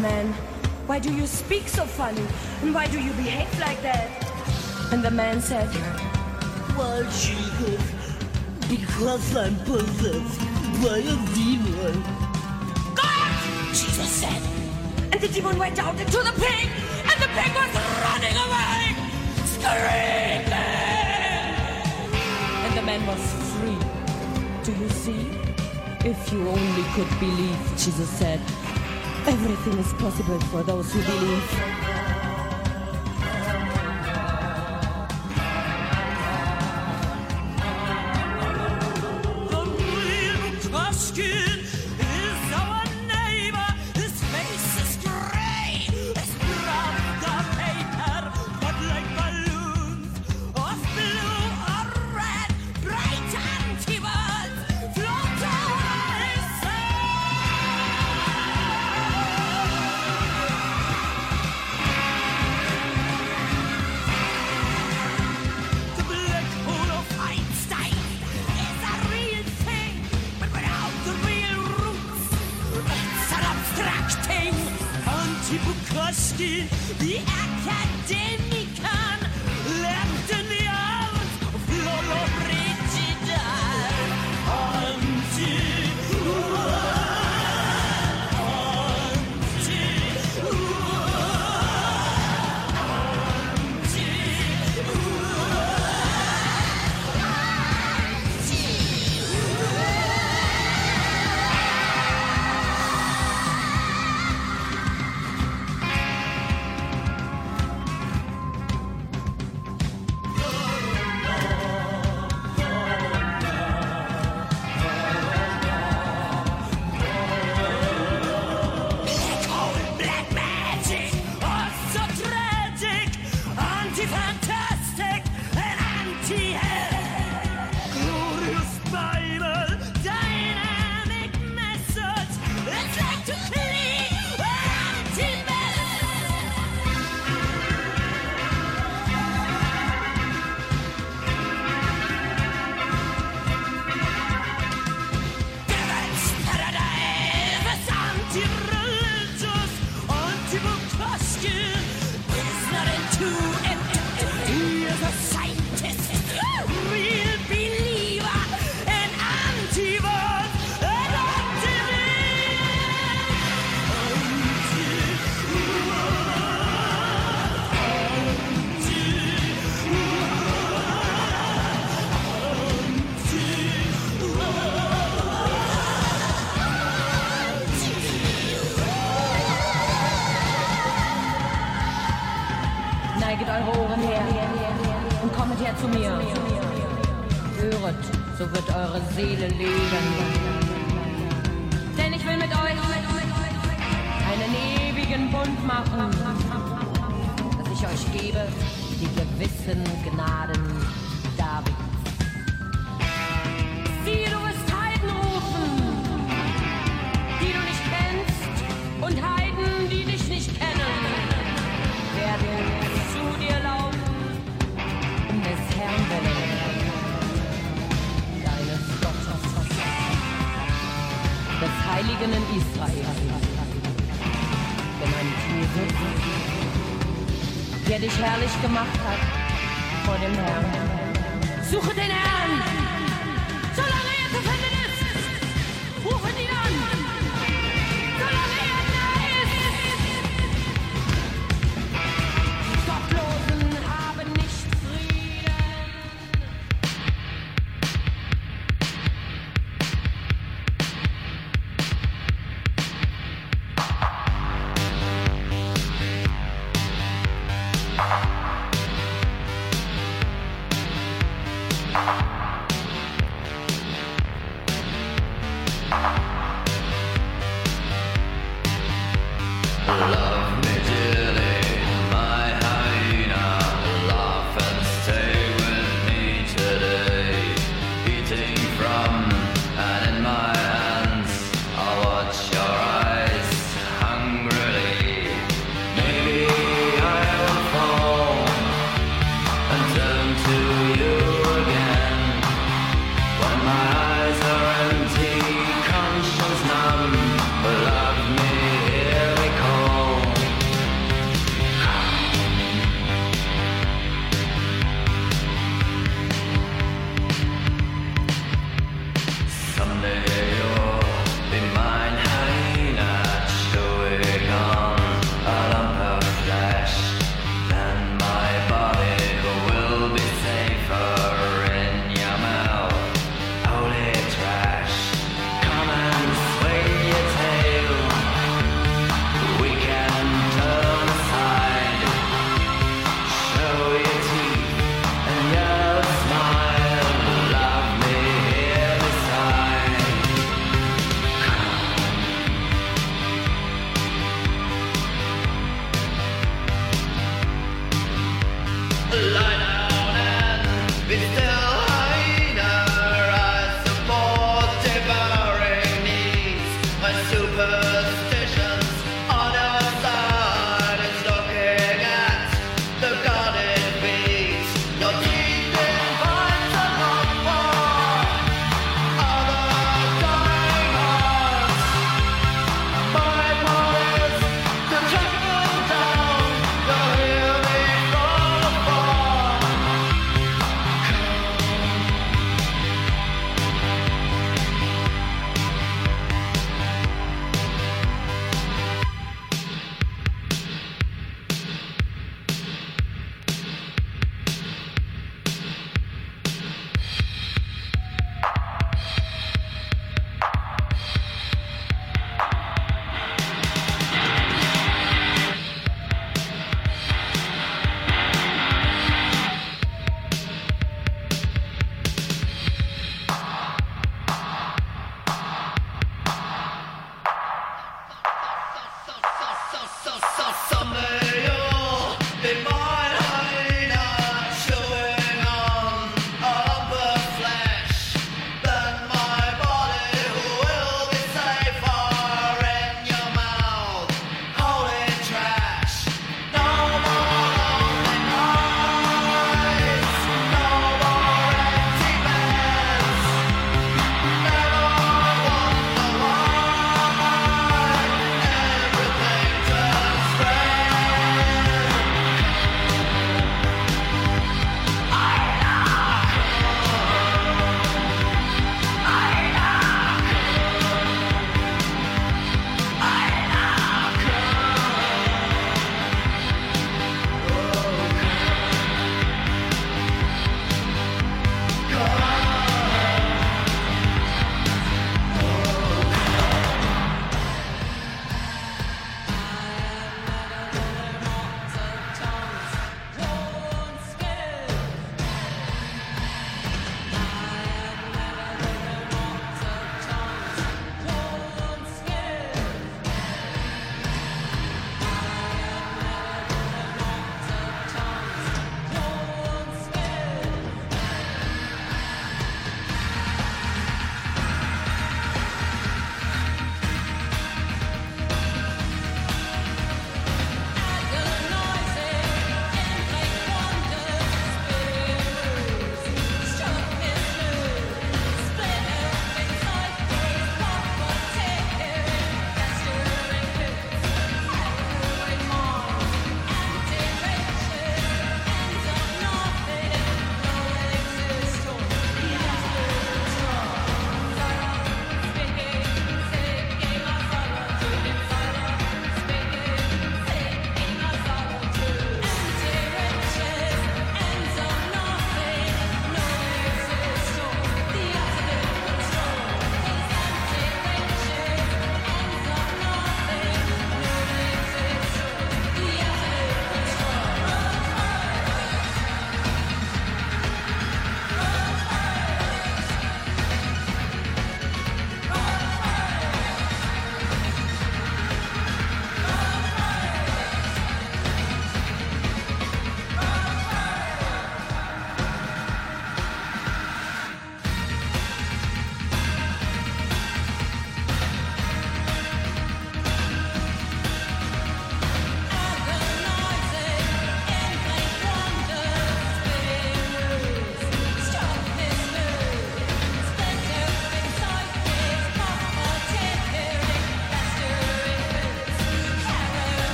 man. Why do you speak so funny? And why do you behave like that? And the man said, Well, Jesus, because I'm possessed by a demon. God! Jesus said. And the demon went out into the pig, and the pig was running away, screaming! And the man was free. Do you see? If you only could believe, Jesus said. Everything is possible for those who believe.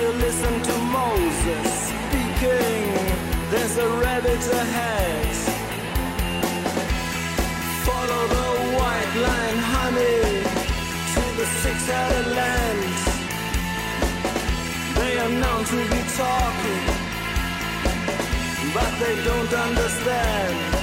you listen to Moses speaking. There's a rabbit ahead. Follow the white line, honey, to the six-headed land. They are known to be talking, but they don't understand.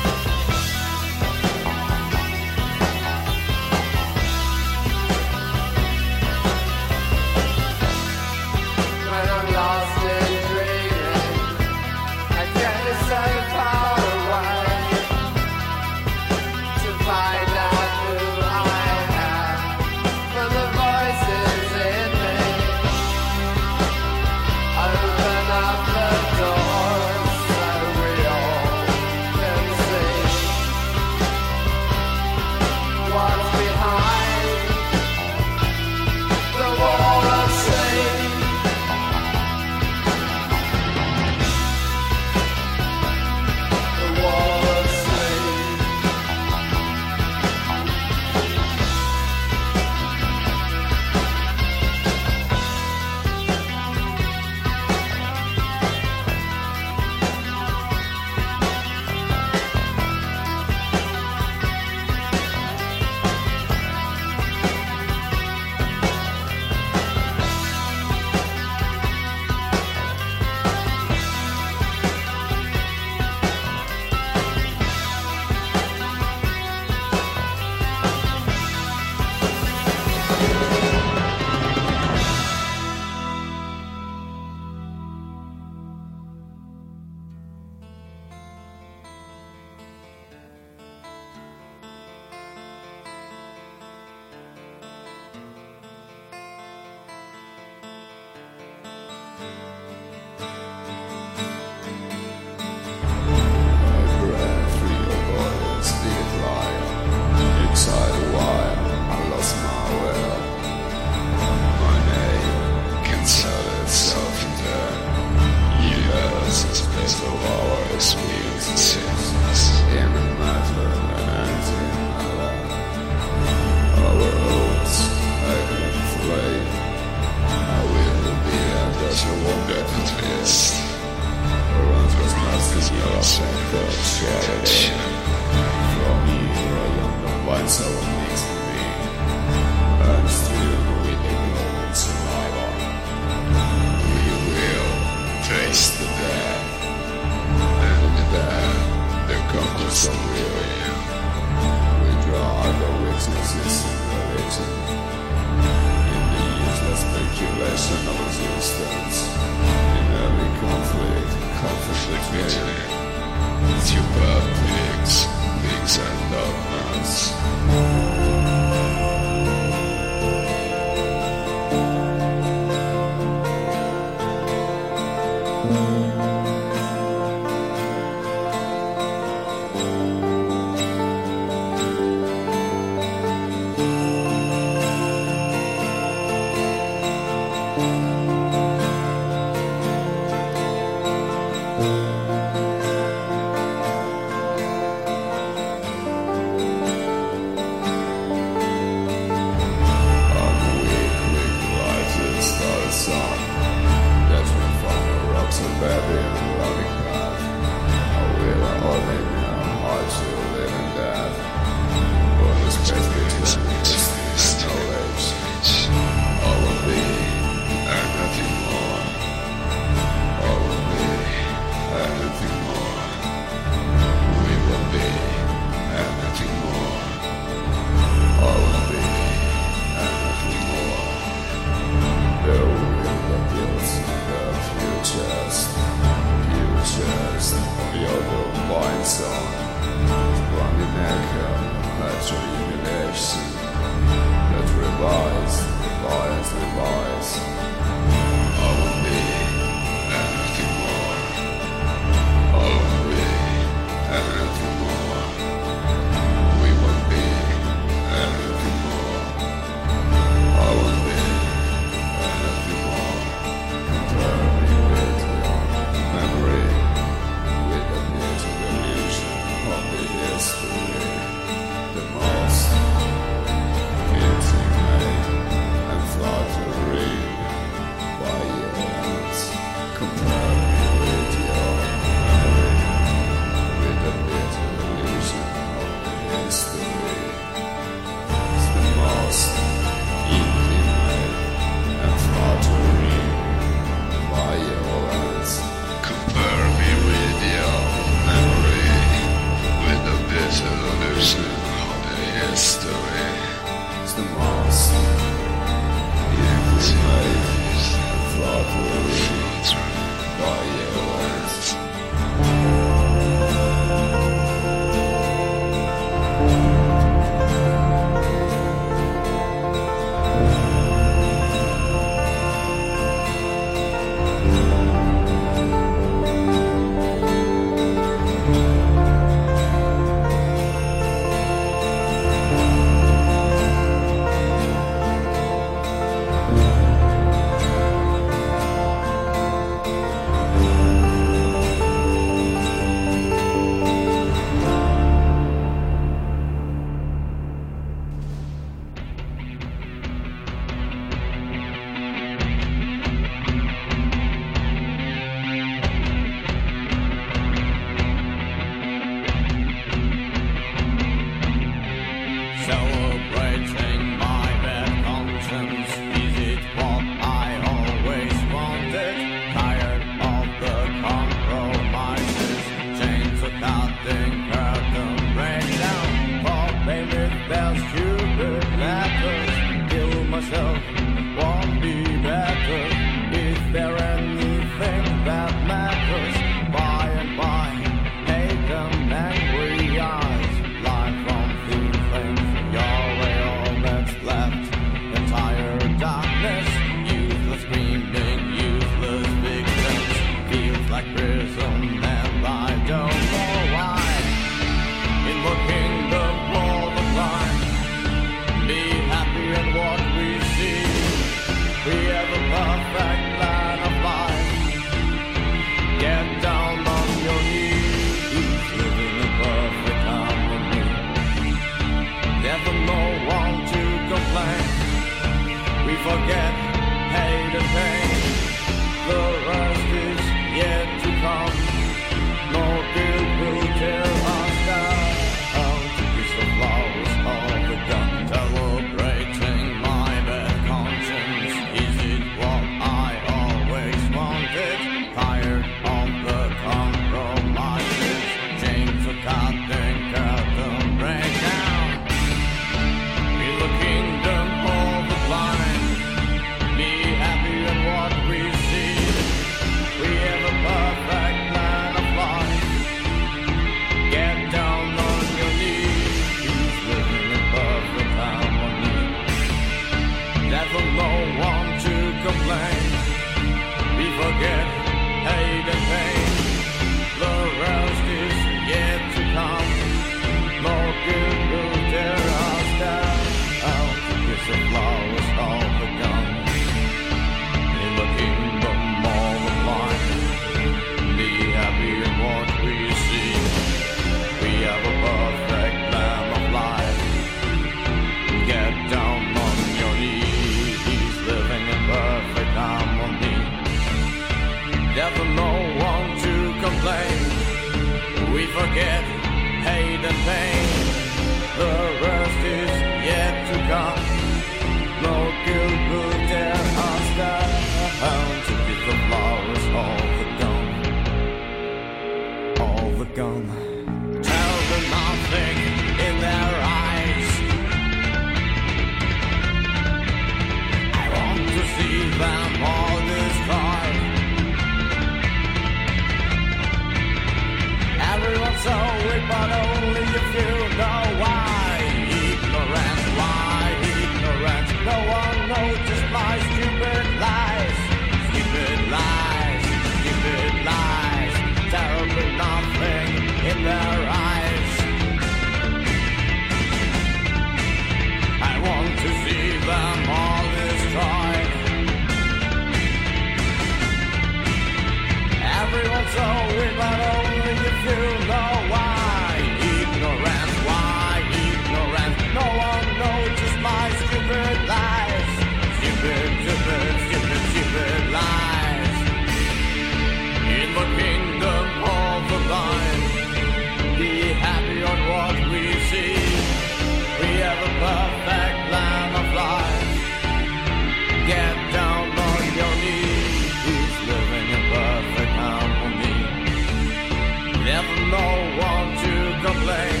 no one to complain.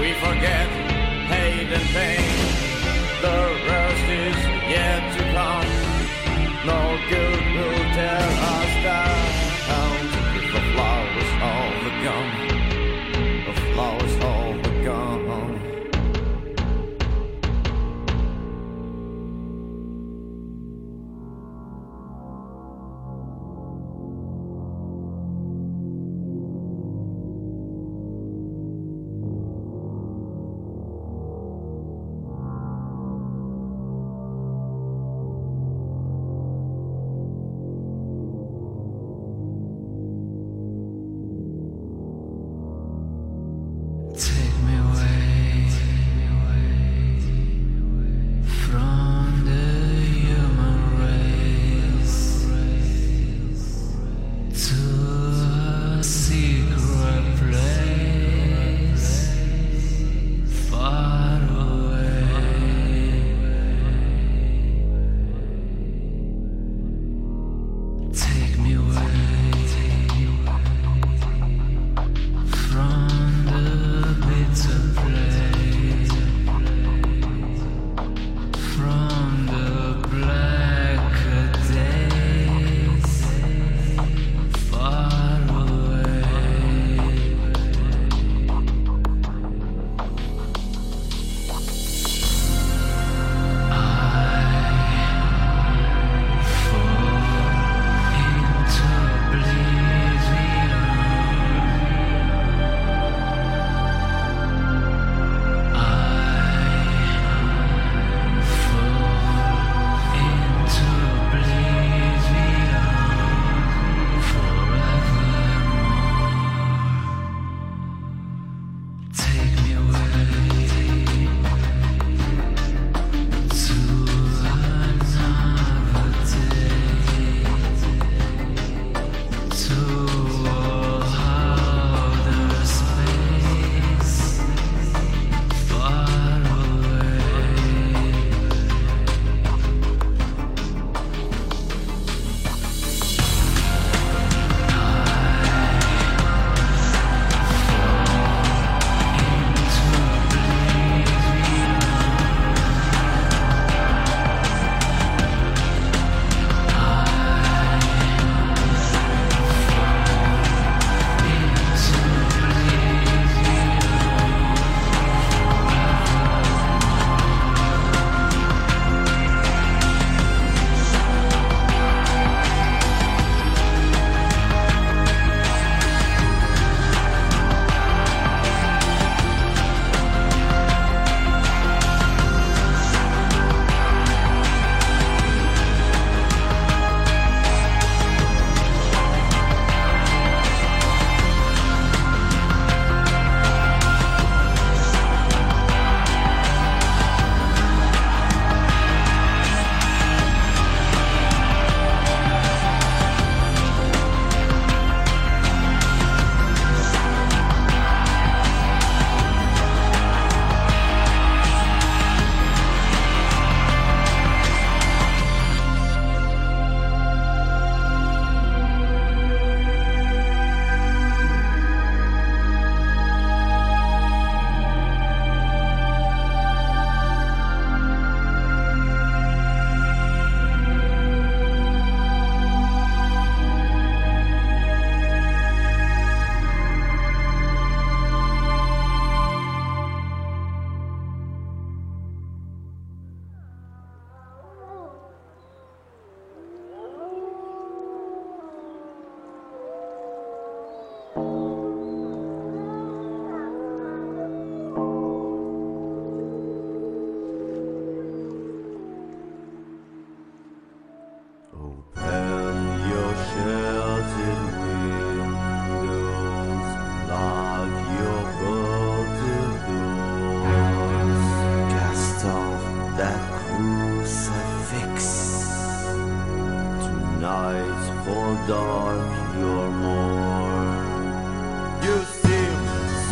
We forget hate and pain. The worst is yet to come. No good.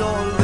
all